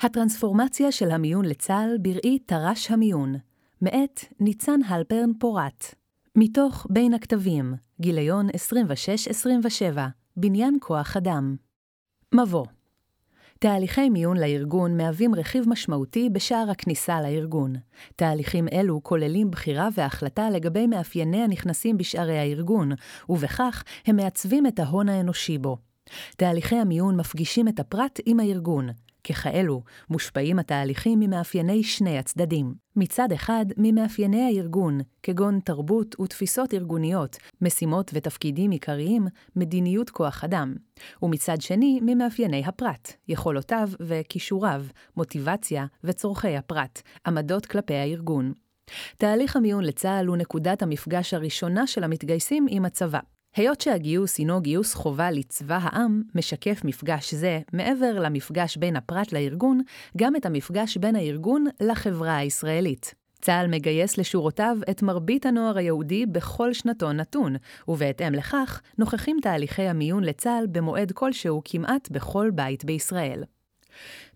הטרנספורמציה של המיון לצה"ל בראי תר"ש המיון, מאת ניצן הלפרן פורת. מתוך בין הכתבים, גיליון 26-27, בניין כוח אדם. מבוא תהליכי מיון לארגון מהווים רכיב משמעותי בשער הכניסה לארגון. תהליכים אלו כוללים בחירה והחלטה לגבי מאפייני הנכנסים בשערי הארגון, ובכך הם מעצבים את ההון האנושי בו. תהליכי המיון מפגישים את הפרט עם הארגון, ככאלו, מושפעים התהליכים ממאפייני שני הצדדים. מצד אחד, ממאפייני הארגון, כגון תרבות ותפיסות ארגוניות, משימות ותפקידים עיקריים, מדיניות כוח אדם. ומצד שני, ממאפייני הפרט, יכולותיו וכישוריו, מוטיבציה וצורכי הפרט, עמדות כלפי הארגון. תהליך המיון לצה"ל הוא נקודת המפגש הראשונה של המתגייסים עם הצבא. היות שהגיוס הינו גיוס חובה לצבא העם, משקף מפגש זה, מעבר למפגש בין הפרט לארגון, גם את המפגש בין הארגון לחברה הישראלית. צה"ל מגייס לשורותיו את מרבית הנוער היהודי בכל שנתון נתון, ובהתאם לכך, נוכחים תהליכי המיון לצה"ל במועד כלשהו כמעט בכל בית בישראל.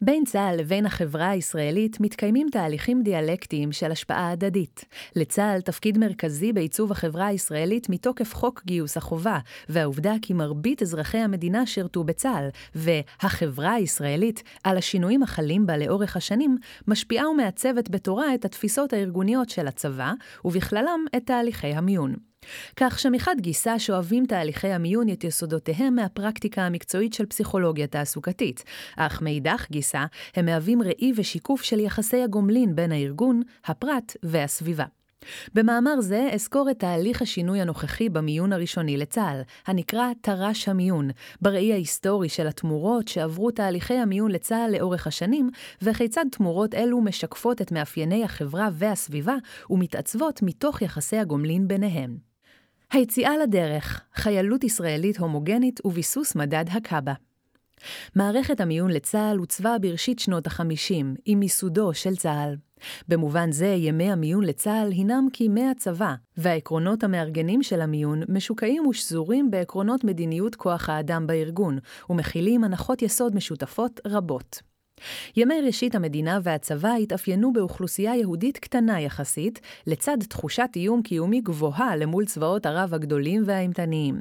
בין צה"ל לבין החברה הישראלית מתקיימים תהליכים דיאלקטיים של השפעה הדדית. לצה"ל תפקיד מרכזי בעיצוב החברה הישראלית מתוקף חוק גיוס החובה, והעובדה כי מרבית אזרחי המדינה שירתו בצה"ל, והחברה הישראלית, על השינויים החלים בה לאורך השנים, משפיעה ומעצבת בתורה את התפיסות הארגוניות של הצבא, ובכללם את תהליכי המיון. כך שמחד גיסה שואבים תהליכי המיון את יסודותיהם מהפרקטיקה המקצועית של פסיכולוגיה תעסוקתית, אך מאידך גיסה הם מהווים ראי ושיקוף של יחסי הגומלין בין הארגון, הפרט והסביבה. במאמר זה אסקור את תהליך השינוי הנוכחי במיון הראשוני לצה"ל, הנקרא תר"ש המיון, בראי ההיסטורי של התמורות שעברו תהליכי המיון לצה"ל לאורך השנים, וכיצד תמורות אלו משקפות את מאפייני החברה והסביבה ומתעצבות מתוך יחסי הגומלין ביניהם. היציאה לדרך, חיילות ישראלית הומוגנית וביסוס מדד הקאבה. מערכת המיון לצה"ל הוצבה בראשית שנות ה-50, עם מיסודו של צה"ל. במובן זה, ימי המיון לצה"ל הינם כימי הצבא, והעקרונות המארגנים של המיון משוקעים ושזורים בעקרונות מדיניות כוח האדם בארגון, ומכילים הנחות יסוד משותפות רבות. ימי ראשית המדינה והצבא התאפיינו באוכלוסייה יהודית קטנה יחסית, לצד תחושת איום קיומי גבוהה למול צבאות ערב הגדולים והאימתניים.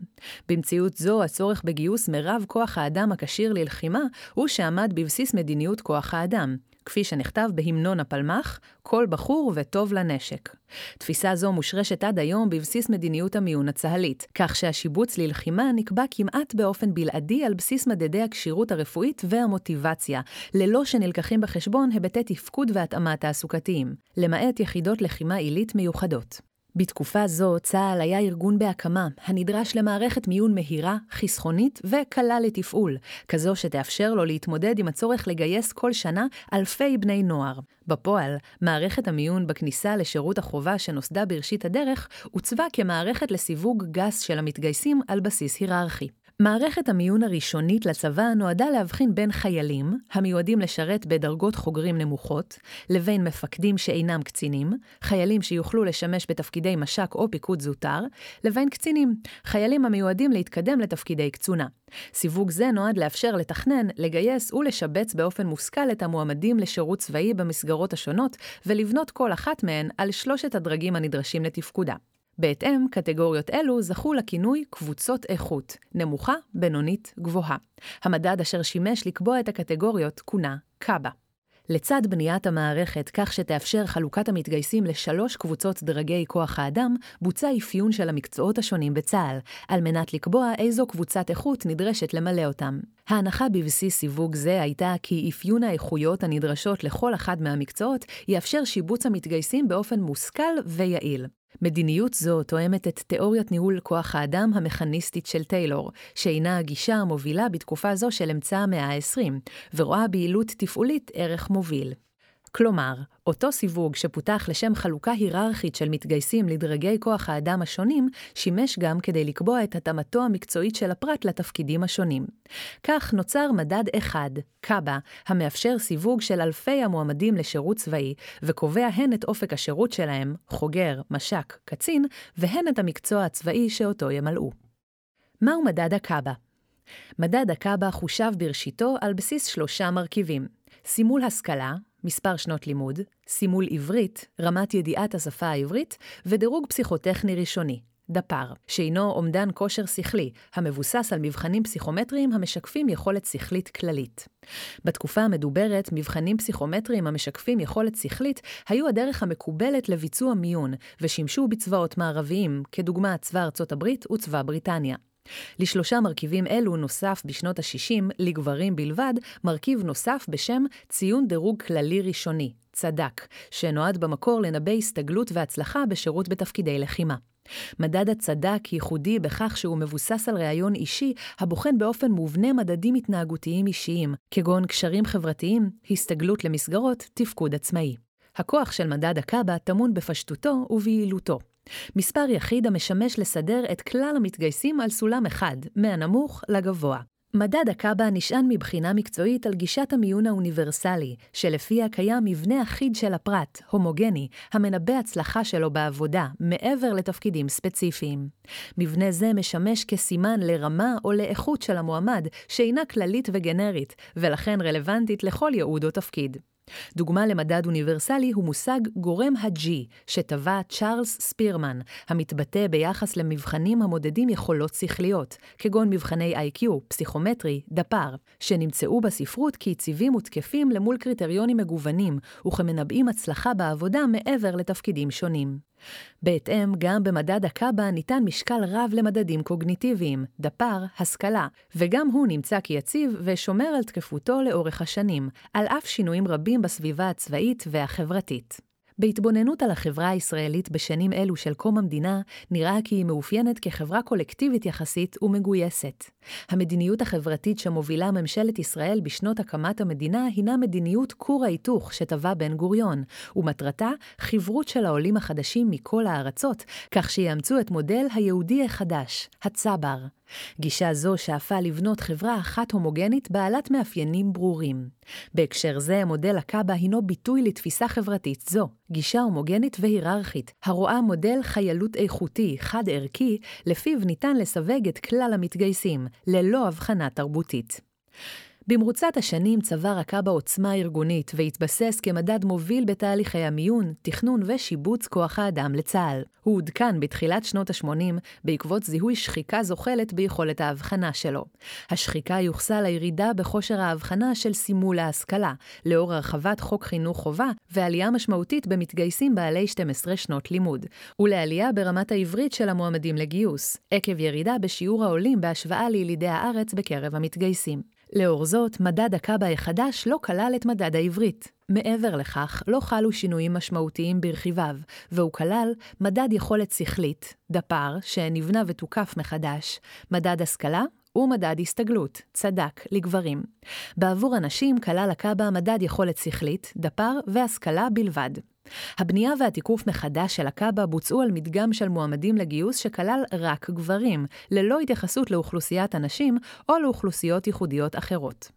במציאות זו, הצורך בגיוס מרב כוח האדם הכשיר ללחימה, הוא שעמד בבסיס מדיניות כוח האדם. כפי שנכתב בהמנון הפלמ"ח, כל בחור וטוב לנשק. תפיסה זו מושרשת עד היום בבסיס מדיניות המיון הצה"לית, כך שהשיבוץ ללחימה נקבע כמעט באופן בלעדי על בסיס מדדי הכשירות הרפואית והמוטיבציה, ללא שנלקחים בחשבון היבטי תפקוד והתאמה תעסוקתיים, למעט יחידות לחימה עילית מיוחדות. בתקופה זו צה"ל היה ארגון בהקמה, הנדרש למערכת מיון מהירה, חסכונית וקלה לתפעול, כזו שתאפשר לו להתמודד עם הצורך לגייס כל שנה אלפי בני נוער. בפועל, מערכת המיון בכניסה לשירות החובה שנוסדה בראשית הדרך, עוצבה כמערכת לסיווג גס של המתגייסים על בסיס היררכי. מערכת המיון הראשונית לצבא נועדה להבחין בין חיילים, המיועדים לשרת בדרגות חוגרים נמוכות, לבין מפקדים שאינם קצינים, חיילים שיוכלו לשמש בתפקידי מש"ק או פיקוד זוטר, לבין קצינים, חיילים המיועדים להתקדם לתפקידי קצונה. סיווג זה נועד לאפשר לתכנן, לגייס ולשבץ באופן מושכל את המועמדים לשירות צבאי במסגרות השונות, ולבנות כל אחת מהן על שלושת הדרגים הנדרשים לתפקודה. בהתאם, קטגוריות אלו זכו לכינוי קבוצות איכות, נמוכה, בינונית, גבוהה. המדד אשר שימש לקבוע את הקטגוריות כונה קאבה. לצד בניית המערכת כך שתאפשר חלוקת המתגייסים לשלוש קבוצות דרגי כוח האדם, בוצע אפיון של המקצועות השונים בצה"ל, על מנת לקבוע איזו קבוצת איכות נדרשת למלא אותם. ההנחה בבסיס סיווג זה הייתה כי אפיון האיכויות הנדרשות לכל אחד מהמקצועות יאפשר שיבוץ המתגייסים באופן מושכל ויעיל. מדיניות זו תואמת את תיאוריית ניהול כוח האדם המכניסטית של טיילור, שהינה הגישה המובילה בתקופה זו של אמצע המאה ה-20, ורואה ביעילות תפעולית ערך מוביל. כלומר, אותו סיווג שפותח לשם חלוקה היררכית של מתגייסים לדרגי כוח האדם השונים, שימש גם כדי לקבוע את התאמתו המקצועית של הפרט לתפקידים השונים. כך נוצר מדד אחד, קאבה, המאפשר סיווג של אלפי המועמדים לשירות צבאי, וקובע הן את אופק השירות שלהם, חוגר, מש"ק, קצין, והן את המקצוע הצבאי שאותו ימלאו. מהו מדד הקאבה? מדד הקאבה חושב בראשיתו על בסיס שלושה מרכיבים סימול השכלה, מספר שנות לימוד, סימול עברית, רמת ידיעת השפה העברית, ודירוג פסיכוטכני ראשוני, דפ"ר, שהינו אומדן כושר שכלי, המבוסס על מבחנים פסיכומטריים המשקפים יכולת שכלית כללית. בתקופה המדוברת, מבחנים פסיכומטריים המשקפים יכולת שכלית היו הדרך המקובלת לביצוע מיון, ושימשו בצבאות מערביים, כדוגמת צבא ארצות הברית וצבא בריטניה. לשלושה מרכיבים אלו נוסף בשנות ה-60, לגברים בלבד, מרכיב נוסף בשם ציון דירוג כללי ראשוני, צד"ק, שנועד במקור לנבא הסתגלות והצלחה בשירות בתפקידי לחימה. מדד הצד"ק ייחודי בכך שהוא מבוסס על ראיון אישי הבוחן באופן מובנה מדדים התנהגותיים אישיים, כגון קשרים חברתיים, הסתגלות למסגרות, תפקוד עצמאי. הכוח של מדד הקאבה טמון בפשטותו וביעילותו. מספר יחיד המשמש לסדר את כלל המתגייסים על סולם אחד, מהנמוך לגבוה. מדד הקאבה נשען מבחינה מקצועית על גישת המיון האוניברסלי, שלפיה קיים מבנה אחיד של הפרט, הומוגני, המנבא הצלחה שלו בעבודה, מעבר לתפקידים ספציפיים. מבנה זה משמש כסימן לרמה או לאיכות של המועמד, שאינה כללית וגנרית, ולכן רלוונטית לכל ייעוד או תפקיד. דוגמה למדד אוניברסלי הוא מושג גורם ה-G, שטבע צ'ארלס ספירמן, המתבטא ביחס למבחנים המודדים יכולות שכליות, כגון מבחני IQ, פסיכומטרי, דפ"ר, שנמצאו בספרות כיציבים ותקפים למול קריטריונים מגוונים, וכמנבאים הצלחה בעבודה מעבר לתפקידים שונים. בהתאם, גם במדד הקאבה ניתן משקל רב למדדים קוגניטיביים, דפ"ר, השכלה, וגם הוא נמצא כיציב ושומר על תקפותו לאורך השנים, על אף שינויים רבים בסביבה הצבאית והחברתית. בהתבוננות על החברה הישראלית בשנים אלו של קום המדינה, נראה כי היא מאופיינת כחברה קולקטיבית יחסית ומגויסת. המדיניות החברתית שמובילה ממשלת ישראל בשנות הקמת המדינה הינה מדיניות כור ההיתוך שטבע בן גוריון, ומטרתה חברות של העולים החדשים מכל הארצות, כך שיאמצו את מודל היהודי החדש, הצבר. גישה זו שאפה לבנות חברה אחת הומוגנית בעלת מאפיינים ברורים. בהקשר זה, מודל הקאבה הינו ביטוי לתפיסה חברתית זו, גישה הומוגנית והיררכית, הרואה מודל חיילות איכותי, חד-ערכי, לפיו ניתן לסווג את כלל המתגייסים, ללא הבחנה תרבותית. במרוצת השנים צבר הקאבה עוצמה ארגונית והתבסס כמדד מוביל בתהליכי המיון, תכנון ושיבוץ כוח האדם לצה"ל. הוא עודכן בתחילת שנות ה-80 בעקבות זיהוי שחיקה זוחלת ביכולת ההבחנה שלו. השחיקה יוחסה לירידה בכושר ההבחנה של סימול ההשכלה, לאור הרחבת חוק חינוך חובה ועלייה משמעותית במתגייסים בעלי 12 שנות לימוד, ולעלייה ברמת העברית של המועמדים לגיוס, עקב ירידה בשיעור העולים בהשוואה לילידי הארץ בקרב המתגייסים. לאור זאת, מדד הקאבה החדש לא כלל את מדד העברית. מעבר לכך, לא חלו שינויים משמעותיים ברכיביו, והוא כלל מדד יכולת שכלית, דפ"ר, שנבנה ותוקף מחדש, מדד השכלה ומדד הסתגלות, צד"ק, לגברים. בעבור הנשים כלל הקאבה מדד יכולת שכלית, דפ"ר והשכלה בלבד. הבנייה והתיקוף מחדש של הקאבה בוצעו על מדגם של מועמדים לגיוס שכלל רק גברים, ללא התייחסות לאוכלוסיית הנשים או לאוכלוסיות ייחודיות אחרות.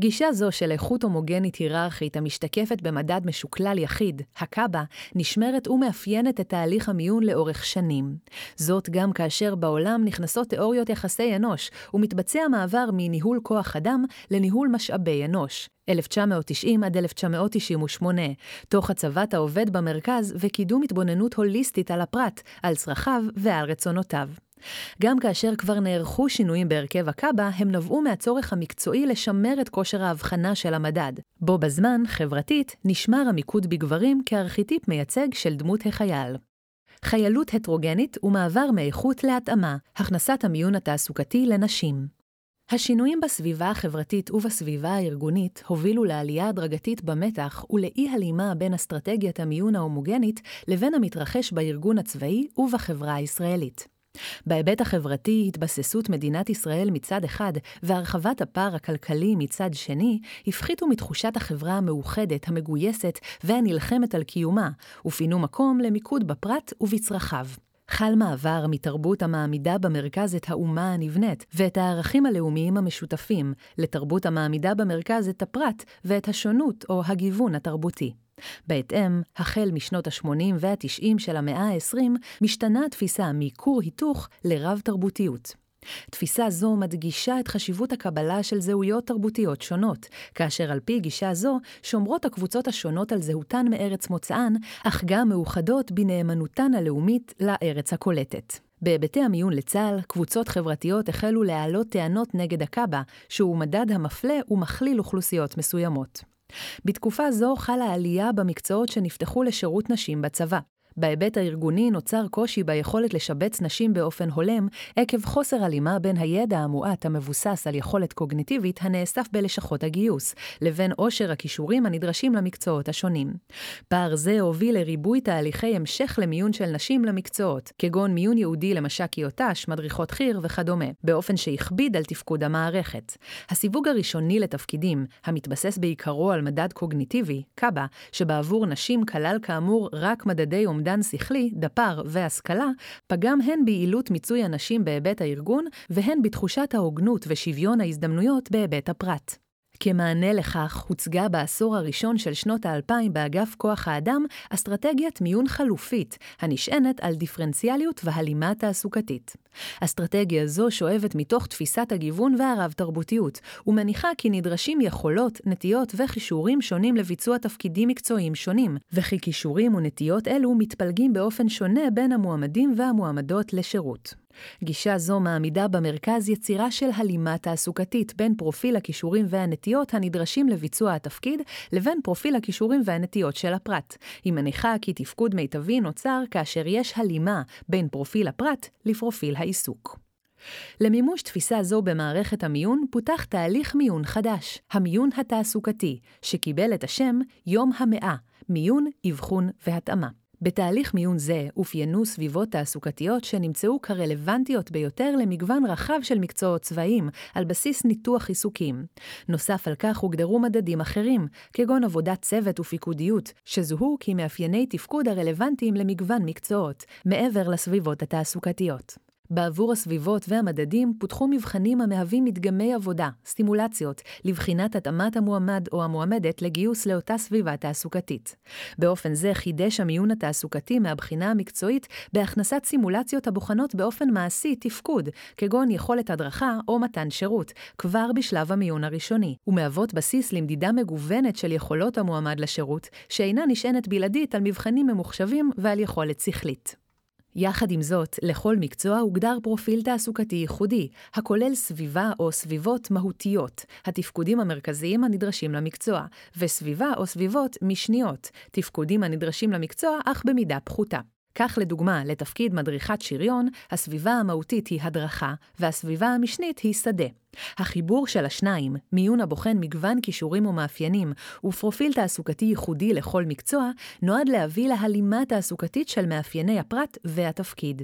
גישה זו של איכות הומוגנית היררכית המשתקפת במדד משוקלל יחיד, הקאבה, נשמרת ומאפיינת את תהליך המיון לאורך שנים. זאת גם כאשר בעולם נכנסות תיאוריות יחסי אנוש, ומתבצע מעבר מניהול כוח אדם לניהול משאבי אנוש. 1990 עד 1998, תוך הצבת העובד במרכז וקידום התבוננות הוליסטית על הפרט, על צרכיו ועל רצונותיו. גם כאשר כבר נערכו שינויים בהרכב הקאבה, הם נבעו מהצורך המקצועי לשמר את כושר ההבחנה של המדד. בו בזמן, חברתית, נשמר המיקוד בגברים כארכיטיפ מייצג של דמות החייל. חיילות הטרוגנית ומעבר מאיכות להתאמה, הכנסת המיון התעסוקתי לנשים. השינויים בסביבה החברתית ובסביבה הארגונית הובילו לעלייה הדרגתית במתח ולאי הלימה בין אסטרטגיית המיון ההומוגנית לבין המתרחש בארגון הצבאי ובחברה הישראלית. בהיבט החברתי, התבססות מדינת ישראל מצד אחד והרחבת הפער הכלכלי מצד שני, הפחיתו מתחושת החברה המאוחדת, המגויסת והנלחמת על קיומה, ופינו מקום למיקוד בפרט ובצרכיו. חל מעבר מתרבות המעמידה במרכז את האומה הנבנית ואת הערכים הלאומיים המשותפים, לתרבות המעמידה במרכז את הפרט ואת השונות או הגיוון התרבותי. בהתאם, החל משנות ה-80 וה-90 של המאה ה-20, משתנה התפיסה מכור היתוך לרב-תרבותיות. תפיסה זו מדגישה את חשיבות הקבלה של זהויות תרבותיות שונות, כאשר על פי גישה זו שומרות הקבוצות השונות על זהותן מארץ מוצאן, אך גם מאוחדות בנאמנותן הלאומית לארץ הקולטת. בהיבטי המיון לצה"ל, קבוצות חברתיות החלו להעלות טענות נגד הקאבה, שהוא מדד המפלה ומכליל אוכלוסיות מסוימות. בתקופה זו חלה עלייה במקצועות שנפתחו לשירות נשים בצבא. בהיבט הארגוני נוצר קושי ביכולת לשבץ נשים באופן הולם, עקב חוסר הלימה בין הידע המועט המבוסס על יכולת קוגניטיבית הנאסף בלשכות הגיוס, לבין עושר הכישורים הנדרשים למקצועות השונים. פער זה הוביל לריבוי תהליכי המשך למיון של נשים למקצועות, כגון מיון ייעודי למש"קיות ת"ש, מדריכות חי"ר וכדומה, באופן שהכביד על תפקוד המערכת. הסיווג הראשוני לתפקידים, המתבסס בעיקרו על מדד קוגניטיבי, קאבה, שבעבור נשים כלל כאמור רק מדדי עומד אומדן שכלי, דפ"ר והשכלה, פגם הן ביעילות מיצוי הנשים בהיבט הארגון, והן בתחושת ההוגנות ושוויון ההזדמנויות בהיבט הפרט. כמענה לכך הוצגה בעשור הראשון של שנות האלפיים באגף כוח האדם אסטרטגיית מיון חלופית, הנשענת על דיפרנציאליות והלימה תעסוקתית. אסטרטגיה זו שואבת מתוך תפיסת הגיוון והרב-תרבותיות, ומניחה כי נדרשים יכולות, נטיות וכישורים שונים לביצוע תפקידים מקצועיים שונים, וכי כישורים ונטיות אלו מתפלגים באופן שונה בין המועמדים והמועמדות לשירות. גישה זו מעמידה במרכז יצירה של הלימה תעסוקתית בין פרופיל הכישורים והנטיות הנדרשים לביצוע התפקיד, לבין פרופיל הכישורים והנטיות של הפרט. היא מניחה כי תפקוד מיטבי נוצר כאשר יש הלימה בין פרופיל הפרט לפרופיל העיסוק. למימוש תפיסה זו במערכת המיון פותח תהליך מיון חדש, המיון התעסוקתי, שקיבל את השם יום המאה, מיון, אבחון והתאמה. בתהליך מיון זה אופיינו סביבות תעסוקתיות שנמצאו כרלוונטיות ביותר למגוון רחב של מקצועות צבאיים, על בסיס ניתוח עיסוקים. נוסף על כך הוגדרו מדדים אחרים, כגון עבודת צוות ופיקודיות, שזוהו כמאפייני תפקוד הרלוונטיים למגוון מקצועות, מעבר לסביבות התעסוקתיות. בעבור הסביבות והמדדים פותחו מבחנים המהווים מדגמי עבודה, סטימולציות, לבחינת התאמת המועמד או המועמדת לגיוס לאותה סביבה תעסוקתית. באופן זה חידש המיון התעסוקתי מהבחינה המקצועית בהכנסת סימולציות הבוחנות באופן מעשי תפקוד, כגון יכולת הדרכה או מתן שירות, כבר בשלב המיון הראשוני, ומהוות בסיס למדידה מגוונת של יכולות המועמד לשירות, שאינה נשענת בלעדית על מבחנים ממוחשבים ועל יכולת שכלית. יחד עם זאת, לכל מקצוע הוגדר פרופיל תעסוקתי ייחודי, הכולל סביבה או סביבות מהותיות, התפקודים המרכזיים הנדרשים למקצוע, וסביבה או סביבות משניות, תפקודים הנדרשים למקצוע אך במידה פחותה. כך לדוגמה, לתפקיד מדריכת שריון, הסביבה המהותית היא הדרכה, והסביבה המשנית היא שדה. החיבור של השניים, מיון הבוחן מגוון כישורים ומאפיינים, ופרופיל תעסוקתי ייחודי לכל מקצוע, נועד להביא להלימה תעסוקתית של מאפייני הפרט והתפקיד.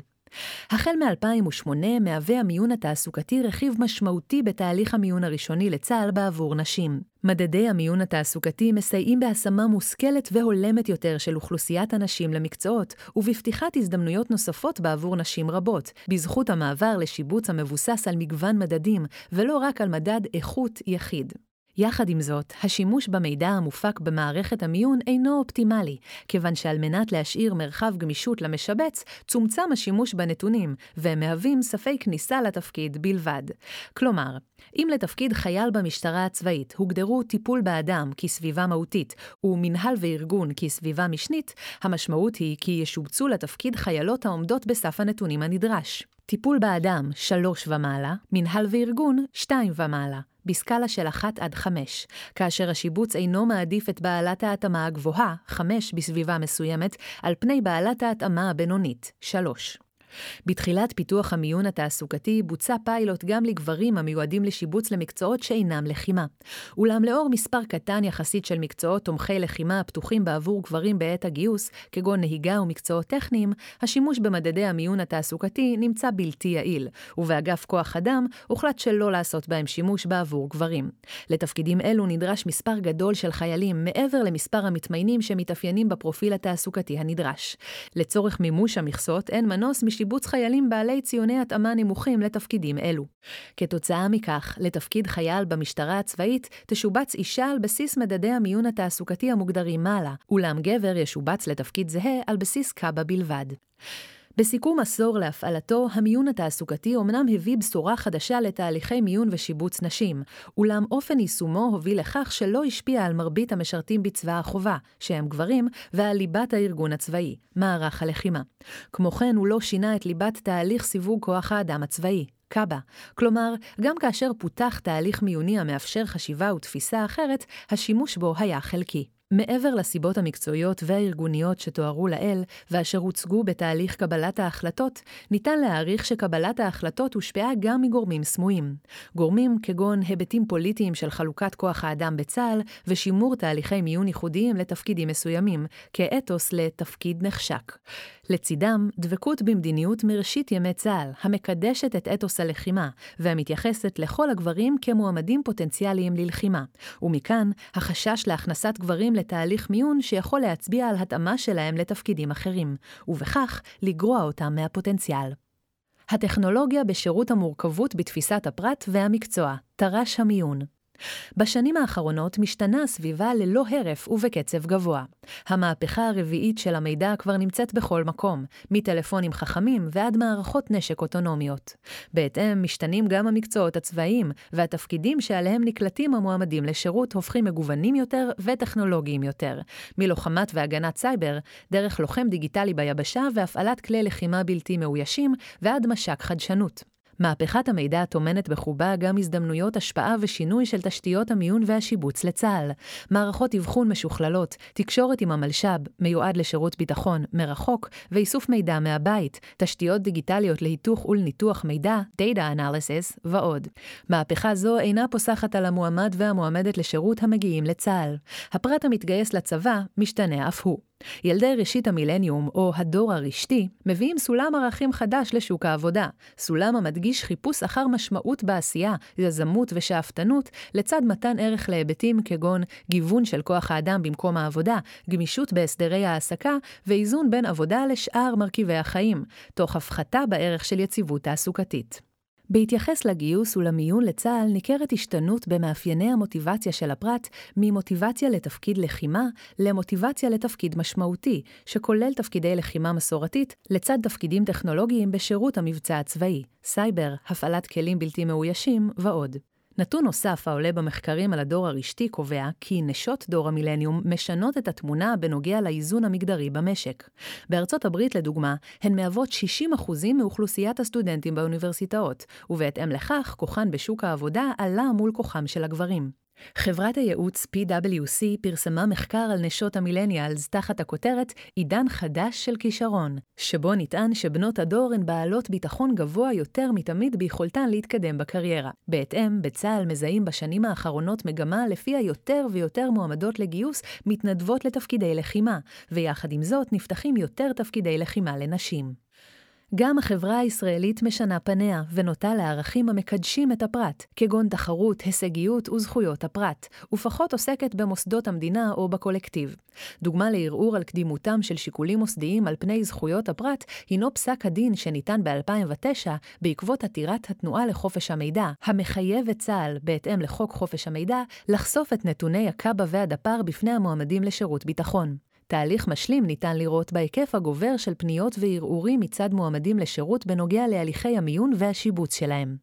החל מ-2008 מהווה המיון התעסוקתי רכיב משמעותי בתהליך המיון הראשוני לצה"ל בעבור נשים. מדדי המיון התעסוקתי מסייעים בהשמה מושכלת והולמת יותר של אוכלוסיית הנשים למקצועות, ובפתיחת הזדמנויות נוספות בעבור נשים רבות, בזכות המעבר לשיבוץ המבוסס על מגוון מדדים, ולא רק על מדד איכות יחיד. יחד עם זאת, השימוש במידע המופק במערכת המיון אינו אופטימלי, כיוון שעל מנת להשאיר מרחב גמישות למשבץ, צומצם השימוש בנתונים, והם מהווים ספי כניסה לתפקיד בלבד. כלומר, אם לתפקיד חייל במשטרה הצבאית הוגדרו טיפול באדם כסביבה מהותית ומנהל וארגון כסביבה משנית, המשמעות היא כי ישובצו לתפקיד חיילות העומדות בסף הנתונים הנדרש. טיפול באדם, 3 ומעלה, מנהל וארגון, 2 ומעלה. בסקאלה של 1 עד 5, כאשר השיבוץ אינו מעדיף את בעלת ההתאמה הגבוהה, 5 בסביבה מסוימת, על פני בעלת ההתאמה הבינונית, 3. בתחילת פיתוח המיון התעסוקתי בוצע פיילוט גם לגברים המיועדים לשיבוץ למקצועות שאינם לחימה. אולם לאור מספר קטן יחסית של מקצועות תומכי לחימה הפתוחים בעבור גברים בעת הגיוס, כגון נהיגה ומקצועות טכניים, השימוש במדדי המיון התעסוקתי נמצא בלתי יעיל, ובאגף כוח אדם הוחלט שלא לעשות בהם שימוש בעבור גברים. לתפקידים אלו נדרש מספר גדול של חיילים מעבר למספר המתמיינים שמתאפיינים בפרופיל התעסוקתי הנדרש. לצורך מימוש המכסות אין מנוס מש שיבוץ חיילים בעלי ציוני התאמה נמוכים לתפקידים אלו. כתוצאה מכך, לתפקיד חייל במשטרה הצבאית תשובץ אישה על בסיס מדדי המיון התעסוקתי המוגדרים מעלה, אולם גבר ישובץ לתפקיד זהה על בסיס קב"א בלבד. בסיכום עשור להפעלתו, המיון התעסוקתי אומנם הביא בשורה חדשה לתהליכי מיון ושיבוץ נשים, אולם אופן יישומו הוביל לכך שלא השפיע על מרבית המשרתים בצבא החובה, שהם גברים, ועל ליבת הארגון הצבאי, מערך הלחימה. כמו כן, הוא לא שינה את ליבת תהליך סיווג כוח האדם הצבאי, קאבה. כלומר, גם כאשר פותח תהליך מיוני המאפשר חשיבה ותפיסה אחרת, השימוש בו היה חלקי. מעבר לסיבות המקצועיות והארגוניות שתוארו לעיל, ואשר הוצגו בתהליך קבלת ההחלטות, ניתן להעריך שקבלת ההחלטות הושפעה גם מגורמים סמויים. גורמים כגון היבטים פוליטיים של חלוקת כוח האדם בצה"ל, ושימור תהליכי מיון ייחודיים לתפקידים מסוימים, כאתוס לתפקיד נחשק. לצידם, דבקות במדיניות מראשית ימי צה"ל, המקדשת את אתוס הלחימה, והמתייחסת לכל הגברים כמועמדים פוטנציאליים ללחימה. ומכאן, החשש להכנסת גברים לתהליך מיון שיכול להצביע על התאמה שלהם לתפקידים אחרים, ובכך לגרוע אותם מהפוטנציאל. הטכנולוגיה בשירות המורכבות בתפיסת הפרט והמקצוע, תר"ש המיון. בשנים האחרונות משתנה הסביבה ללא הרף ובקצב גבוה. המהפכה הרביעית של המידע כבר נמצאת בכל מקום, מטלפונים חכמים ועד מערכות נשק אוטונומיות. בהתאם, משתנים גם המקצועות הצבאיים, והתפקידים שעליהם נקלטים המועמדים לשירות הופכים מגוונים יותר וטכנולוגיים יותר, מלוחמת והגנת סייבר, דרך לוחם דיגיטלי ביבשה והפעלת כלי לחימה בלתי מאוישים, ועד מש"ק חדשנות. מהפכת המידע טומנת בחובה גם הזדמנויות השפעה ושינוי של תשתיות המיון והשיבוץ לצה"ל. מערכות אבחון משוכללות, תקשורת עם המלש"ב, מיועד לשירות ביטחון, מרחוק, ואיסוף מידע מהבית, תשתיות דיגיטליות להיתוך ולניתוח מידע, Data Analysis ועוד. מהפכה זו אינה פוסחת על המועמד והמועמדת לשירות המגיעים לצה"ל. הפרט המתגייס לצבא משתנה אף הוא. ילדי ראשית המילניום, או הדור הרשתי, מביאים סולם ערכים חדש לשוק העבודה, סולם המדגיש חיפוש אחר משמעות בעשייה, יזמות ושאפתנות, לצד מתן ערך להיבטים כגון גיוון של כוח האדם במקום העבודה, גמישות בהסדרי העסקה, ואיזון בין עבודה לשאר מרכיבי החיים, תוך הפחתה בערך של יציבות תעסוקתית. בהתייחס לגיוס ולמיון לצה"ל ניכרת השתנות במאפייני המוטיבציה של הפרט ממוטיבציה לתפקיד לחימה למוטיבציה לתפקיד משמעותי, שכולל תפקידי לחימה מסורתית לצד תפקידים טכנולוגיים בשירות המבצע הצבאי, סייבר, הפעלת כלים בלתי מאוישים ועוד. נתון נוסף העולה במחקרים על הדור הרשתי קובע כי נשות דור המילניום משנות את התמונה בנוגע לאיזון המגדרי במשק. בארצות הברית, לדוגמה, הן מהוות 60% מאוכלוסיית הסטודנטים באוניברסיטאות, ובהתאם לכך, כוחן בשוק העבודה עלה מול כוחם של הגברים. חברת הייעוץ PwC פרסמה מחקר על נשות המילניאלס תחת הכותרת עידן חדש של כישרון, שבו נטען שבנות הדור הן בעלות ביטחון גבוה יותר מתמיד ביכולתן להתקדם בקריירה. בהתאם, בצה"ל מזהים בשנים האחרונות מגמה לפיה יותר ויותר מועמדות לגיוס מתנדבות לתפקידי לחימה, ויחד עם זאת נפתחים יותר תפקידי לחימה לנשים. גם החברה הישראלית משנה פניה ונוטה לערכים המקדשים את הפרט, כגון תחרות, הישגיות וזכויות הפרט, ופחות עוסקת במוסדות המדינה או בקולקטיב. דוגמה לערעור על קדימותם של שיקולים מוסדיים על פני זכויות הפרט, הינו פסק הדין שניתן ב-2009 בעקבות עתירת התנועה לחופש המידע, המחייב את צה"ל, בהתאם לחוק חופש המידע, לחשוף את נתוני הקב"א והדפ"ר בפני המועמדים לשירות ביטחון. תהליך משלים ניתן לראות בהיקף הגובר של פניות וערעורים מצד מועמדים לשירות בנוגע להליכי המיון והשיבוץ שלהם.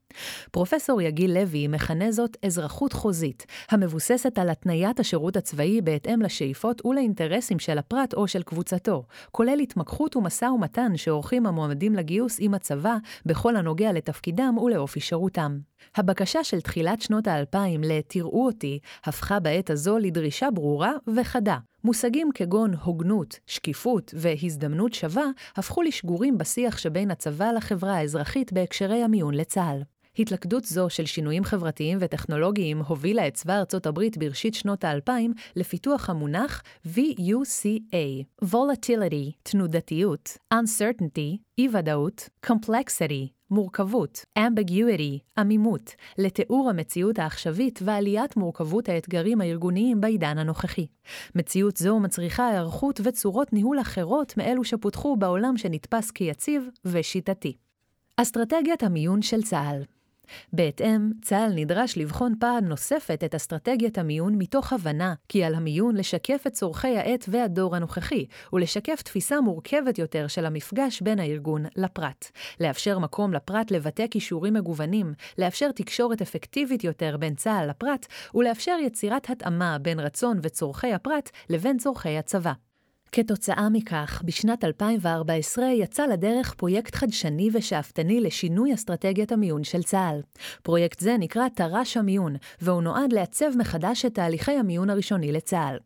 פרופסור יגיל לוי מכנה זאת אזרחות חוזית, המבוססת על התניית השירות הצבאי בהתאם לשאיפות ולאינטרסים של הפרט או של קבוצתו, כולל התמקחות ומשא ומתן שעורכים המועמדים לגיוס עם הצבא בכל הנוגע לתפקידם ולאופי שירותם. הבקשה של תחילת שנות האלפיים ל"תראו אותי" הפכה בעת הזו לדרישה ברורה וחדה. מושגים כגון הוגנות, שקיפות והזדמנות שווה הפכו לשגורים בשיח שבין הצבא לחברה האזרחית בהקשרי המיון לצה"ל. התלכדות זו של שינויים חברתיים וטכנולוגיים הובילה את צבא ארצות הברית בראשית שנות האלפיים לפיתוח המונח VUCA, Volatility, תנודתיות, Uncertainty, אי-ודאות, Complexity, מורכבות, ambiguity, עמימות, לתיאור המציאות העכשווית ועליית מורכבות האתגרים הארגוניים בעידן הנוכחי. מציאות זו מצריכה היערכות וצורות ניהול אחרות מאלו שפותחו בעולם שנתפס כיציב ושיטתי. אסטרטגיית המיון של צה"ל בהתאם, צה"ל נדרש לבחון פעם נוספת את אסטרטגיית המיון מתוך הבנה כי על המיון לשקף את צורכי העת והדור הנוכחי, ולשקף תפיסה מורכבת יותר של המפגש בין הארגון לפרט. לאפשר מקום לפרט לבטא כישורים מגוונים, לאפשר תקשורת אפקטיבית יותר בין צה"ל לפרט, ולאפשר יצירת התאמה בין רצון וצורכי הפרט לבין צורכי הצבא. כתוצאה מכך, בשנת 2014 יצא לדרך פרויקט חדשני ושאפתני לשינוי אסטרטגיית המיון של צה"ל. פרויקט זה נקרא תר"ש המיון, והוא נועד לעצב מחדש את תהליכי המיון הראשוני לצה"ל.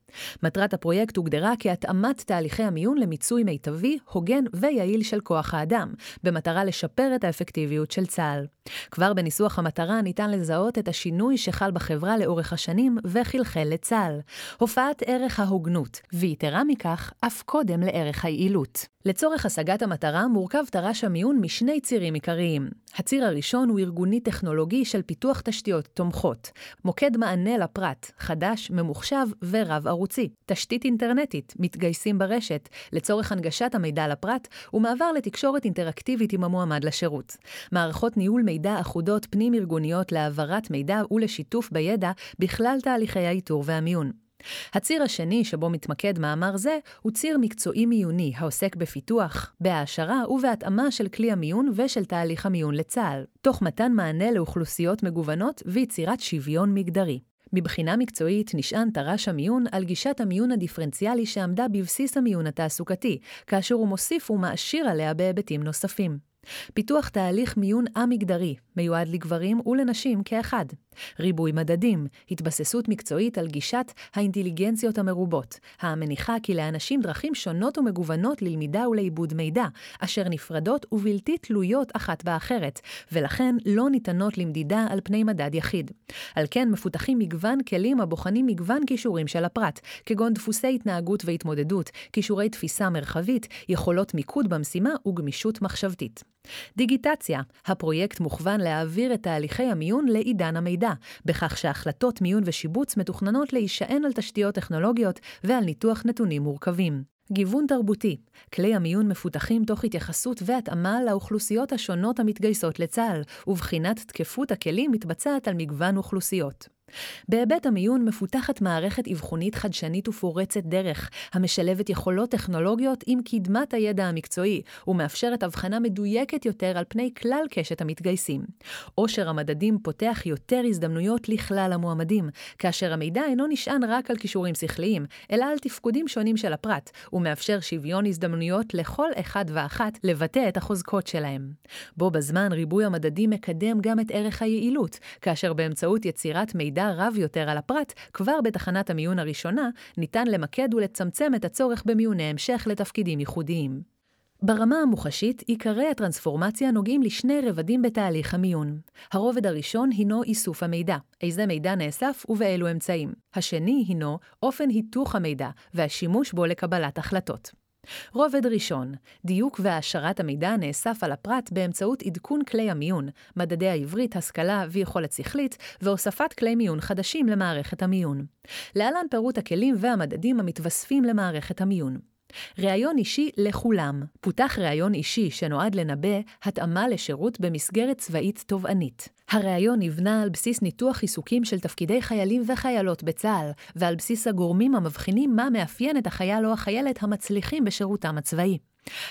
מטרת הפרויקט הוגדרה כהתאמת תהליכי המיון למיצוי מיטבי, הוגן ויעיל של כוח האדם, במטרה לשפר את האפקטיביות של צה"ל. כבר בניסוח המטרה ניתן לזהות את השינוי שחל בחברה לאורך השנים וחלחל לצה"ל. הופעת ערך ההוגנות, ויתרה מכך, אף קודם לערך היעילות. לצורך השגת המטרה מורכב תר"ש המיון משני צירים עיקריים. הציר הראשון הוא ארגוני-טכנולוגי של פיתוח תשתיות תומכות. מוקד מענה לפרט, חדש, ממוחשב ורב-ערוצי. תשתית אינטרנטית, מתגייסים ברשת, לצורך הנגשת המידע לפרט, ומעבר לתקשורת אינטראקטיבית עם המועמד לשירות. מערכות ניהול מידע אחודות פנים-ארגוניות להעברת מידע ולשיתוף בידע בכלל תהליכי האיתור והמיון. הציר השני שבו מתמקד מאמר זה הוא ציר מקצועי מיוני העוסק בפיתוח, בהעשרה ובהתאמה של כלי המיון ושל תהליך המיון לצה"ל, תוך מתן מענה לאוכלוסיות מגוונות ויצירת שוויון מגדרי. מבחינה מקצועית נשען תר"ש המיון על גישת המיון הדיפרנציאלי שעמדה בבסיס המיון התעסוקתי, כאשר הוא מוסיף ומעשיר עליה בהיבטים נוספים. פיתוח תהליך מיון א-מגדרי, מיועד לגברים ולנשים כאחד. ריבוי מדדים, התבססות מקצועית על גישת האינטליגנציות המרובות, המניחה כי לאנשים דרכים שונות ומגוונות ללמידה ולעיבוד מידע, אשר נפרדות ובלתי תלויות אחת באחרת, ולכן לא ניתנות למדידה על פני מדד יחיד. על כן מפותחים מגוון כלים הבוחנים מגוון כישורים של הפרט, כגון דפוסי התנהגות והתמודדות, כישורי תפיסה מרחבית, יכולות מיקוד במשימה וגמישות מחשבתית. דיגיטציה, הפרויקט מוכוון להעביר את תהליכי המיון לעידן המידע, בכך שהחלטות מיון ושיבוץ מתוכננות להישען על תשתיות טכנולוגיות ועל ניתוח נתונים מורכבים. גיוון תרבותי, כלי המיון מפותחים תוך התייחסות והתאמה לאוכלוסיות השונות המתגייסות לצה"ל, ובחינת תקפות הכלים מתבצעת על מגוון אוכלוסיות. בהיבט המיון מפותחת מערכת אבחונית חדשנית ופורצת דרך, המשלבת יכולות טכנולוגיות עם קדמת הידע המקצועי, ומאפשרת הבחנה מדויקת יותר על פני כלל קשת המתגייסים. עושר המדדים פותח יותר הזדמנויות לכלל המועמדים, כאשר המידע אינו נשען רק על כישורים שכליים, אלא על תפקודים שונים של הפרט, ומאפשר שוויון הזדמנויות לכל אחד ואחת לבטא את החוזקות שלהם. בו בזמן ריבוי המדדים מקדם גם את ערך היעילות, כאשר באמצעות יצירת מידע מידע רב יותר על הפרט, כבר בתחנת המיון הראשונה, ניתן למקד ולצמצם את הצורך במיוני המשך לתפקידים ייחודיים. ברמה המוחשית, עיקרי הטרנספורמציה נוגעים לשני רבדים בתהליך המיון. הרובד הראשון הינו איסוף המידע, איזה מידע נאסף ובאילו אמצעים. השני הינו אופן היתוך המידע והשימוש בו לקבלת החלטות. רובד ראשון, דיוק והעשרת המידע נאסף על הפרט באמצעות עדכון כלי המיון, מדדי העברית, השכלה ויכולת שכלית, והוספת כלי מיון חדשים למערכת המיון. להלן פירוט הכלים והמדדים המתווספים למערכת המיון. ראיון אישי לכולם. פותח ראיון אישי שנועד לנבא התאמה לשירות במסגרת צבאית תובענית. הראיון נבנה על בסיס ניתוח עיסוקים של תפקידי חיילים וחיילות בצה"ל, ועל בסיס הגורמים המבחינים מה מאפיין את החייל או החיילת המצליחים בשירותם הצבאי.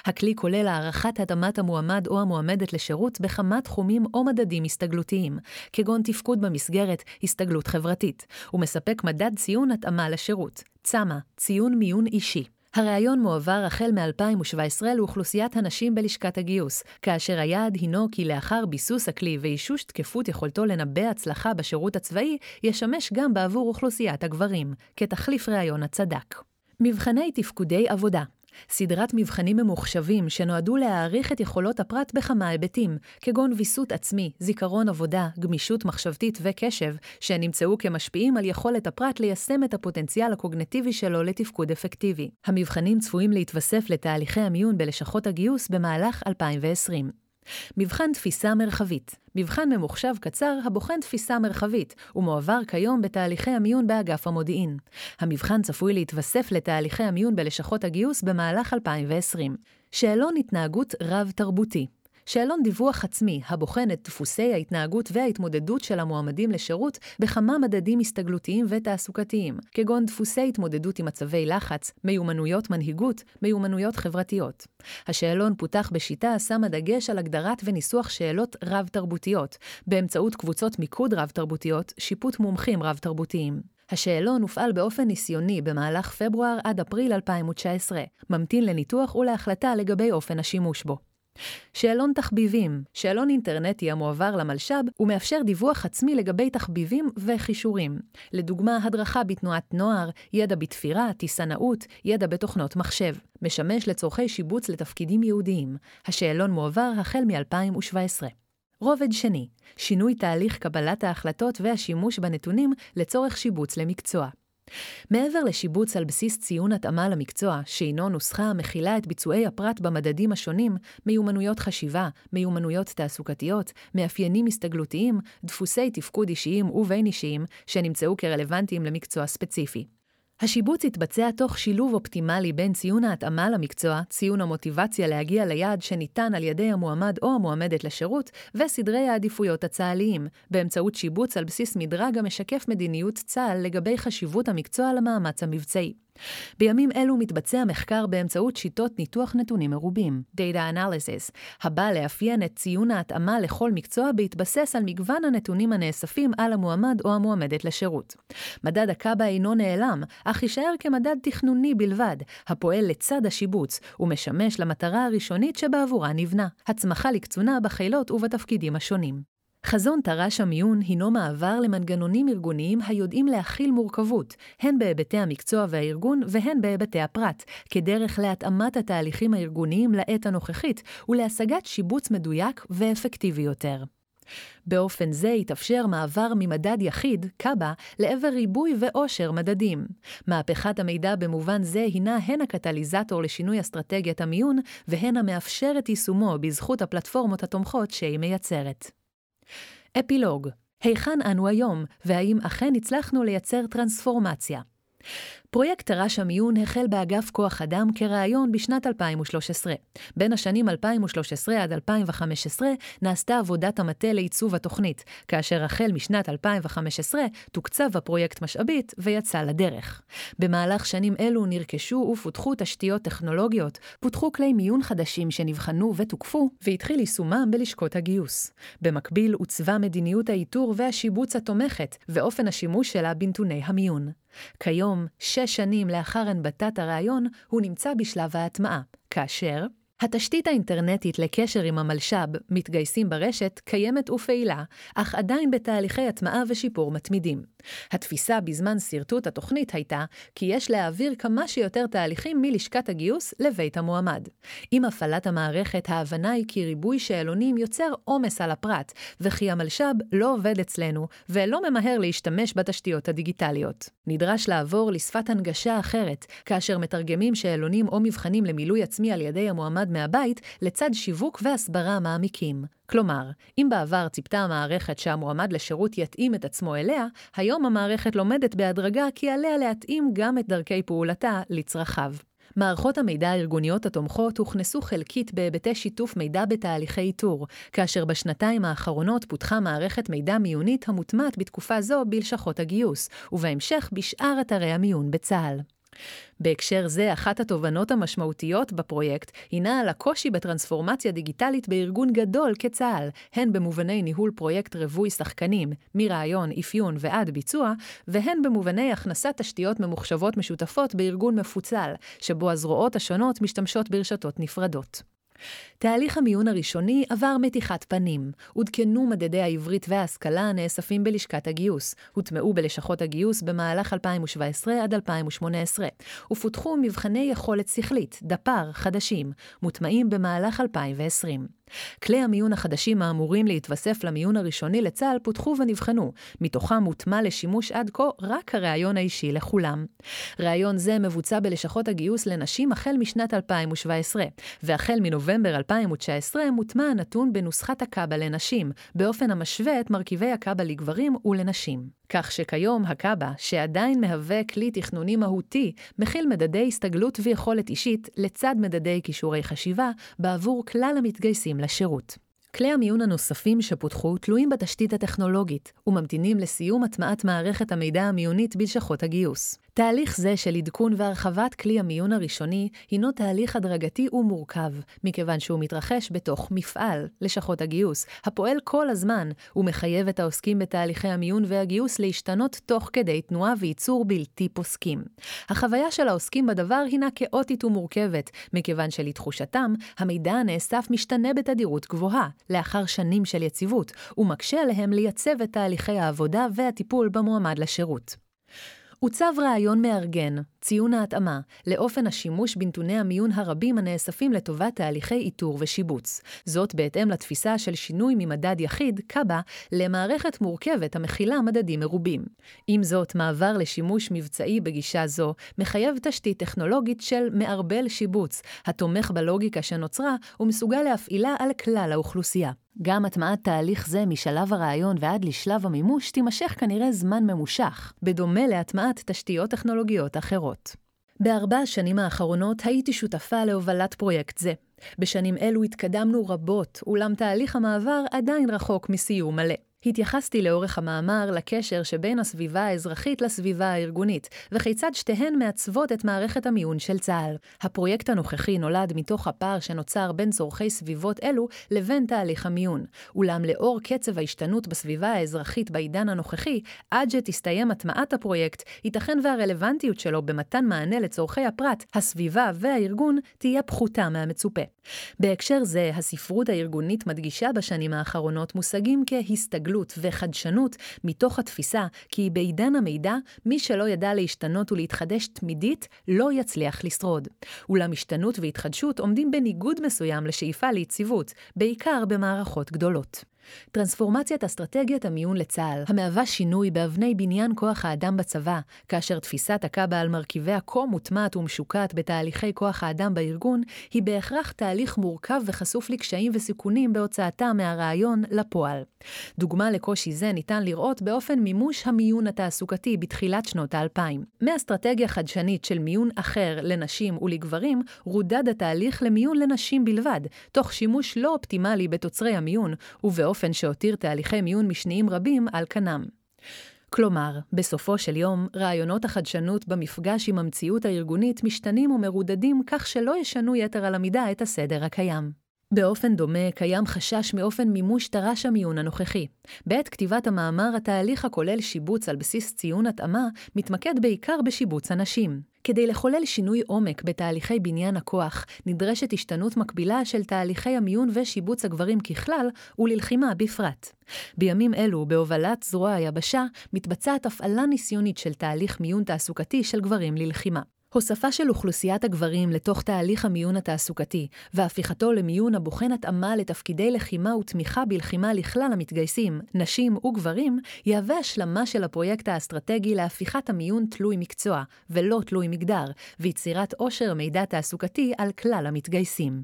הכלי כולל הערכת התאמת המועמד או המועמדת לשירות בכמה תחומים או מדדים הסתגלותיים, כגון תפקוד במסגרת הסתגלות חברתית, ומספק מדד ציון התאמה לשירות, צמ"ה, ציון מיון אישי. הריאיון מועבר החל מ-2017 לאוכלוסיית הנשים בלשכת הגיוס, כאשר היעד הינו כי לאחר ביסוס הכלי ואישוש תקפות יכולתו לנבא הצלחה בשירות הצבאי, ישמש גם בעבור אוכלוסיית הגברים, כתחליף ראיון הצדק. מבחני תפקודי עבודה סדרת מבחנים ממוחשבים שנועדו להעריך את יכולות הפרט בכמה היבטים, כגון ויסות עצמי, זיכרון עבודה, גמישות מחשבתית וקשב, שנמצאו כמשפיעים על יכולת הפרט ליישם את הפוטנציאל הקוגנטיבי שלו לתפקוד אפקטיבי. המבחנים צפויים להתווסף לתהליכי המיון בלשכות הגיוס במהלך 2020. מבחן תפיסה מרחבית מבחן ממוחשב קצר הבוחן תפיסה מרחבית, ומועבר כיום בתהליכי המיון באגף המודיעין. המבחן צפוי להתווסף לתהליכי המיון בלשכות הגיוס במהלך 2020. שאלון התנהגות רב-תרבותי שאלון דיווח עצמי הבוחן את דפוסי ההתנהגות וההתמודדות של המועמדים לשירות בכמה מדדים הסתגלותיים ותעסוקתיים, כגון דפוסי התמודדות עם מצבי לחץ, מיומנויות מנהיגות, מיומנויות חברתיות. השאלון פותח בשיטה השמה דגש על הגדרת וניסוח שאלות רב-תרבותיות, באמצעות קבוצות מיקוד רב-תרבותיות, שיפוט מומחים רב-תרבותיים. השאלון הופעל באופן ניסיוני במהלך פברואר עד אפריל 2019, ממתין לניתוח ולהחלטה לגבי אופן השימוש בו. שאלון תחביבים, שאלון אינטרנטי המועבר למלש"ב, ומאפשר דיווח עצמי לגבי תחביבים וכישורים. לדוגמה, הדרכה בתנועת נוער, ידע בתפירה, טיסנאות, ידע בתוכנות מחשב. משמש לצורכי שיבוץ לתפקידים ייעודיים. השאלון מועבר החל מ-2017. רובד שני, שינוי תהליך קבלת ההחלטות והשימוש בנתונים לצורך שיבוץ למקצוע. מעבר לשיבוץ על בסיס ציון התאמה למקצוע, שהינו נוסחה המכילה את ביצועי הפרט במדדים השונים, מיומנויות חשיבה, מיומנויות תעסוקתיות, מאפיינים הסתגלותיים, דפוסי תפקוד אישיים ובין אישיים, שנמצאו כרלוונטיים למקצוע ספציפי. השיבוץ יתבצע תוך שילוב אופטימלי בין ציון ההתאמה למקצוע, ציון המוטיבציה להגיע ליעד שניתן על ידי המועמד או המועמדת לשירות, וסדרי העדיפויות הצה"ליים, באמצעות שיבוץ על בסיס מדרג המשקף מדיניות צה"ל לגבי חשיבות המקצוע למאמץ המבצעי. בימים אלו מתבצע מחקר באמצעות שיטות ניתוח נתונים מרובים, Data Analysis, הבא לאפיין את ציון ההתאמה לכל מקצוע בהתבסס על מגוון הנתונים הנאספים על המועמד או המועמדת לשירות. מדד הקב"א אינו נעלם, אך יישאר כמדד תכנוני בלבד, הפועל לצד השיבוץ, ומשמש למטרה הראשונית שבעבורה נבנה, הצמחה לקצונה בחילות ובתפקידים השונים. חזון תר"ש המיון הינו מעבר למנגנונים ארגוניים היודעים להכיל מורכבות, הן בהיבטי המקצוע והארגון והן בהיבטי הפרט, כדרך להתאמת התהליכים הארגוניים לעת הנוכחית ולהשגת שיבוץ מדויק ואפקטיבי יותר. באופן זה יתאפשר מעבר ממדד יחיד, קב"א, לעבר ריבוי ועושר מדדים. מהפכת המידע במובן זה הינה הן הקטליזטור לשינוי אסטרטגיית המיון, והן המאפשר את יישומו בזכות הפלטפורמות התומכות שהיא מייצרת. אפילוג, היכן אנו היום, והאם אכן הצלחנו לייצר טרנספורמציה? פרויקט תר"ש המיון החל באגף כוח אדם כרעיון בשנת 2013. בין השנים 2013 עד 2015 נעשתה עבודת המטה לעיצוב התוכנית, כאשר החל משנת 2015 תוקצב הפרויקט משאבית ויצא לדרך. במהלך שנים אלו נרכשו ופותחו תשתיות טכנולוגיות, פותחו כלי מיון חדשים שנבחנו ותוקפו, והתחיל יישומם בלשכות הגיוס. במקביל עוצבה מדיניות האיתור והשיבוץ התומכת, ואופן השימוש שלה בנתוני המיון. כיום, שש שנים לאחר הנבטת הרעיון, הוא נמצא בשלב ההטמעה, כאשר התשתית האינטרנטית לקשר עם המלש"ב, מתגייסים ברשת, קיימת ופעילה, אך עדיין בתהליכי הטמעה ושיפור מתמידים. התפיסה בזמן שרטוט התוכנית הייתה כי יש להעביר כמה שיותר תהליכים מלשכת הגיוס לבית המועמד. עם הפעלת המערכת, ההבנה היא כי ריבוי שאלונים יוצר עומס על הפרט, וכי המלש"ב לא עובד אצלנו, ולא ממהר להשתמש בתשתיות הדיגיטליות. נדרש לעבור לשפת הנגשה אחרת, כאשר מתרגמים שאלונים או מבחנים למילוי עצמי על ידי המועמד מהבית, לצד שיווק והסברה מעמיקים. כלומר, אם בעבר ציפתה המערכת שהמועמד לשירות יתאים את עצמו אליה, היום המערכת לומדת בהדרגה כי עליה להתאים גם את דרכי פעולתה לצרכיו. מערכות המידע הארגוניות התומכות הוכנסו חלקית בהיבטי שיתוף מידע בתהליכי איתור, כאשר בשנתיים האחרונות פותחה מערכת מידע מיונית המוטמעת בתקופה זו בלשכות הגיוס, ובהמשך בשאר אתרי המיון בצה"ל. בהקשר זה, אחת התובנות המשמעותיות בפרויקט הינה על הקושי בטרנספורמציה דיגיטלית בארגון גדול כצה"ל, הן במובני ניהול פרויקט רווי שחקנים, מרעיון, אפיון ועד ביצוע, והן במובני הכנסת תשתיות ממוחשבות משותפות בארגון מפוצל, שבו הזרועות השונות משתמשות ברשתות נפרדות. תהליך המיון הראשוני עבר מתיחת פנים. עודכנו מדדי העברית וההשכלה הנאספים בלשכת הגיוס, הוטמעו בלשכות הגיוס במהלך 2017 עד 2018, ופותחו מבחני יכולת שכלית, דפ"ר, חדשים, מוטמעים במהלך 2020. כלי המיון החדשים האמורים להתווסף למיון הראשוני לצה"ל פותחו ונבחנו, מתוכם הוטמע לשימוש עד כה רק הראיון האישי לכולם. ראיון זה מבוצע בלשכות הגיוס לנשים החל משנת 2017, והחל מנובמבר 2019 מוטמע הנתון בנוסחת הקב"א לנשים, באופן המשווה את מרכיבי הקב"א לגברים ולנשים. כך שכיום הקאבה, שעדיין מהווה כלי תכנוני מהותי, מכיל מדדי הסתגלות ויכולת אישית לצד מדדי כישורי חשיבה בעבור כלל המתגייסים לשירות. כלי המיון הנוספים שפותחו תלויים בתשתית הטכנולוגית, וממתינים לסיום הטמעת מערכת המידע המיונית בלשכות הגיוס. תהליך זה של עדכון והרחבת כלי המיון הראשוני הינו תהליך הדרגתי ומורכב, מכיוון שהוא מתרחש בתוך מפעל, לשכות הגיוס, הפועל כל הזמן, ומחייב את העוסקים בתהליכי המיון והגיוס להשתנות תוך כדי תנועה וייצור בלתי פוסקים. החוויה של העוסקים בדבר הינה כאוטית ומורכבת, מכיוון שלתחושתם, המידע הנאסף משתנה בתדירות גבוהה, לאחר שנים של יציבות, ומקשה עליהם לייצב את תהליכי העבודה והטיפול במועמד לשירות. עוצב רעיון מארגן, ציון ההתאמה, לאופן השימוש בנתוני המיון הרבים הנאספים לטובת תהליכי איתור ושיבוץ. זאת בהתאם לתפיסה של שינוי ממדד יחיד, קב"א, למערכת מורכבת המכילה מדדים מרובים. עם זאת, מעבר לשימוש מבצעי בגישה זו מחייב תשתית טכנולוגית של מערבל שיבוץ, התומך בלוגיקה שנוצרה ומסוגל להפעילה על כלל האוכלוסייה. גם הטמעת תהליך זה משלב הרעיון ועד לשלב המימוש תימשך כנראה זמן ממושך, בדומה להטמעת תשתיות טכנולוגיות אחרות. בארבע השנים האחרונות הייתי שותפה להובלת פרויקט זה. בשנים אלו התקדמנו רבות, אולם תהליך המעבר עדיין רחוק מסיום מלא. התייחסתי לאורך המאמר לקשר שבין הסביבה האזרחית לסביבה הארגונית, וכיצד שתיהן מעצבות את מערכת המיון של צה"ל. הפרויקט הנוכחי נולד מתוך הפער שנוצר בין צורכי סביבות אלו לבין תהליך המיון. אולם לאור קצב ההשתנות בסביבה האזרחית בעידן הנוכחי, עד שתסתיים הטמעת הפרויקט, ייתכן והרלוונטיות שלו במתן מענה לצורכי הפרט, הסביבה והארגון תהיה פחותה מהמצופה. בהקשר זה, הספרות הארגונית מדגישה בשנים האחרונות מושגים כהסתגלות. הסתגלות וחדשנות מתוך התפיסה כי בעידן המידע, מי שלא ידע להשתנות ולהתחדש תמידית, לא יצליח לשרוד. אולם השתנות והתחדשות עומדים בניגוד מסוים לשאיפה ליציבות, בעיקר במערכות גדולות. טרנספורמציית אסטרטגיית המיון לצה"ל, המהווה שינוי באבני בניין כוח האדם בצבא, כאשר תפיסת הקב"א על מרכיביה כה מוטמעת ומשוקעת בתהליכי כוח האדם בארגון, היא בהכרח תהליך מורכב וחשוף לקשיים וסיכונים בהוצאתה מהרעיון לפועל. דוגמה לקושי זה ניתן לראות באופן מימוש המיון התעסוקתי בתחילת שנות האלפיים. מאסטרטגיה חדשנית של מיון אחר לנשים ולגברים, רודד התהליך למיון לנשים בלבד, תוך שימוש לא אופטימלי בתוצרי המיון, ובאופן באופן שהותיר תהליכי מיון משניים רבים על כנם. כלומר, בסופו של יום, רעיונות החדשנות במפגש עם המציאות הארגונית משתנים ומרודדים כך שלא ישנו יתר על המידה את הסדר הקיים. באופן דומה, קיים חשש מאופן מימוש תר"ש המיון הנוכחי. בעת כתיבת המאמר, התהליך הכולל שיבוץ על בסיס ציון התאמה, מתמקד בעיקר בשיבוץ אנשים. כדי לחולל שינוי עומק בתהליכי בניין הכוח, נדרשת השתנות מקבילה של תהליכי המיון ושיבוץ הגברים ככלל, וללחימה בפרט. בימים אלו, בהובלת זרוע היבשה, מתבצעת הפעלה ניסיונית של תהליך מיון תעסוקתי של גברים ללחימה. הוספה של אוכלוסיית הגברים לתוך תהליך המיון התעסוקתי, והפיכתו למיון הבוחן התאמה לתפקידי לחימה ותמיכה בלחימה לכלל המתגייסים, נשים וגברים, יהווה השלמה של הפרויקט האסטרטגי להפיכת המיון תלוי מקצוע, ולא תלוי מגדר, ויצירת עושר מידע תעסוקתי על כלל המתגייסים.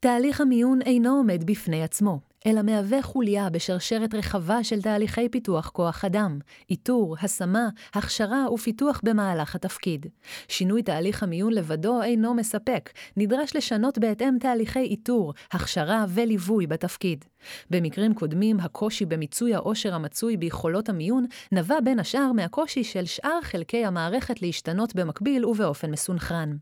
תהליך המיון אינו עומד בפני עצמו, אלא מהווה חוליה בשרשרת רחבה של תהליכי פיתוח כוח אדם, איתור, השמה, הכשרה ופיתוח במהלך התפקיד. שינוי תהליך המיון לבדו אינו מספק, נדרש לשנות בהתאם תהליכי איתור, הכשרה וליווי בתפקיד. במקרים קודמים, הקושי במיצוי העושר המצוי ביכולות המיון נבע בין השאר מהקושי של שאר חלקי המערכת להשתנות במקביל ובאופן מסונכרן.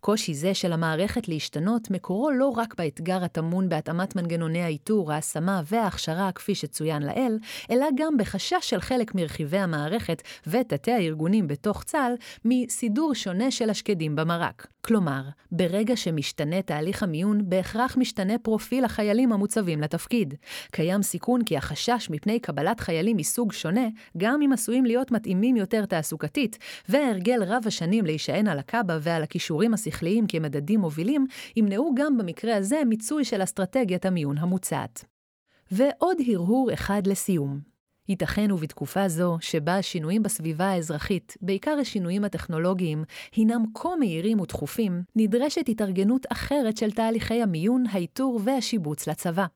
קושי זה של המערכת להשתנות מקורו לא רק באתגר הטמון בהתאמת מנגנוני האיתור, ההשמה וההכשרה כפי שצוין לעיל, אלא גם בחשש של חלק מרכיבי המערכת ותתי הארגונים בתוך צה"ל מסידור שונה של השקדים במרק. כלומר, ברגע שמשתנה תהליך המיון, בהכרח משתנה פרופיל החיילים המוצבים לתפקיד. קיים סיכון כי החשש מפני קבלת חיילים מסוג שונה, גם אם עשויים להיות מתאימים יותר תעסוקתית, וההרגל רב השנים להישען על הקב"א ועל הכישורים השכליים כמדדים מובילים, ימנעו גם במקרה הזה מיצוי של אסטרטגיית המיון המוצעת. ועוד הרהור אחד לסיום. ייתכן ובתקופה זו, שבה השינויים בסביבה האזרחית, בעיקר השינויים הטכנולוגיים, הינם כה מהירים ותכופים, נדרשת התארגנות אחרת של תהליכי המיון, האיתור והשיבוץ לצבא.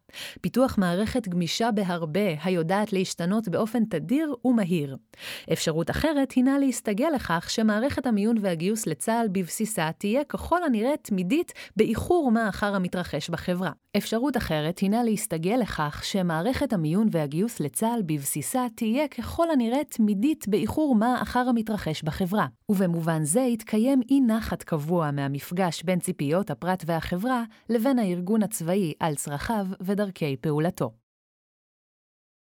פיתוח מערכת גמישה בהרבה, היודעת להשתנות באופן תדיר ומהיר. אפשרות אחרת הינה להסתגל לכך שמערכת המיון והגיוס לצה"ל בבסיסה תהיה ככל הנראה תמידית באיחור מה אחר המתרחש בחברה. אפשרות אחרת הינה להסתגל לכך שמערכת המיון והגיוס לצה"ל בבסיסה תהיה ככל הנראה תמידית באיחור מה אחר המתרחש בחברה. ובמובן זה יתקיים אי נחת קבוע מהמפגש בין ציפיות הפרט והחברה לבין הארגון הצבאי על צרכיו ודרכי פעולתו.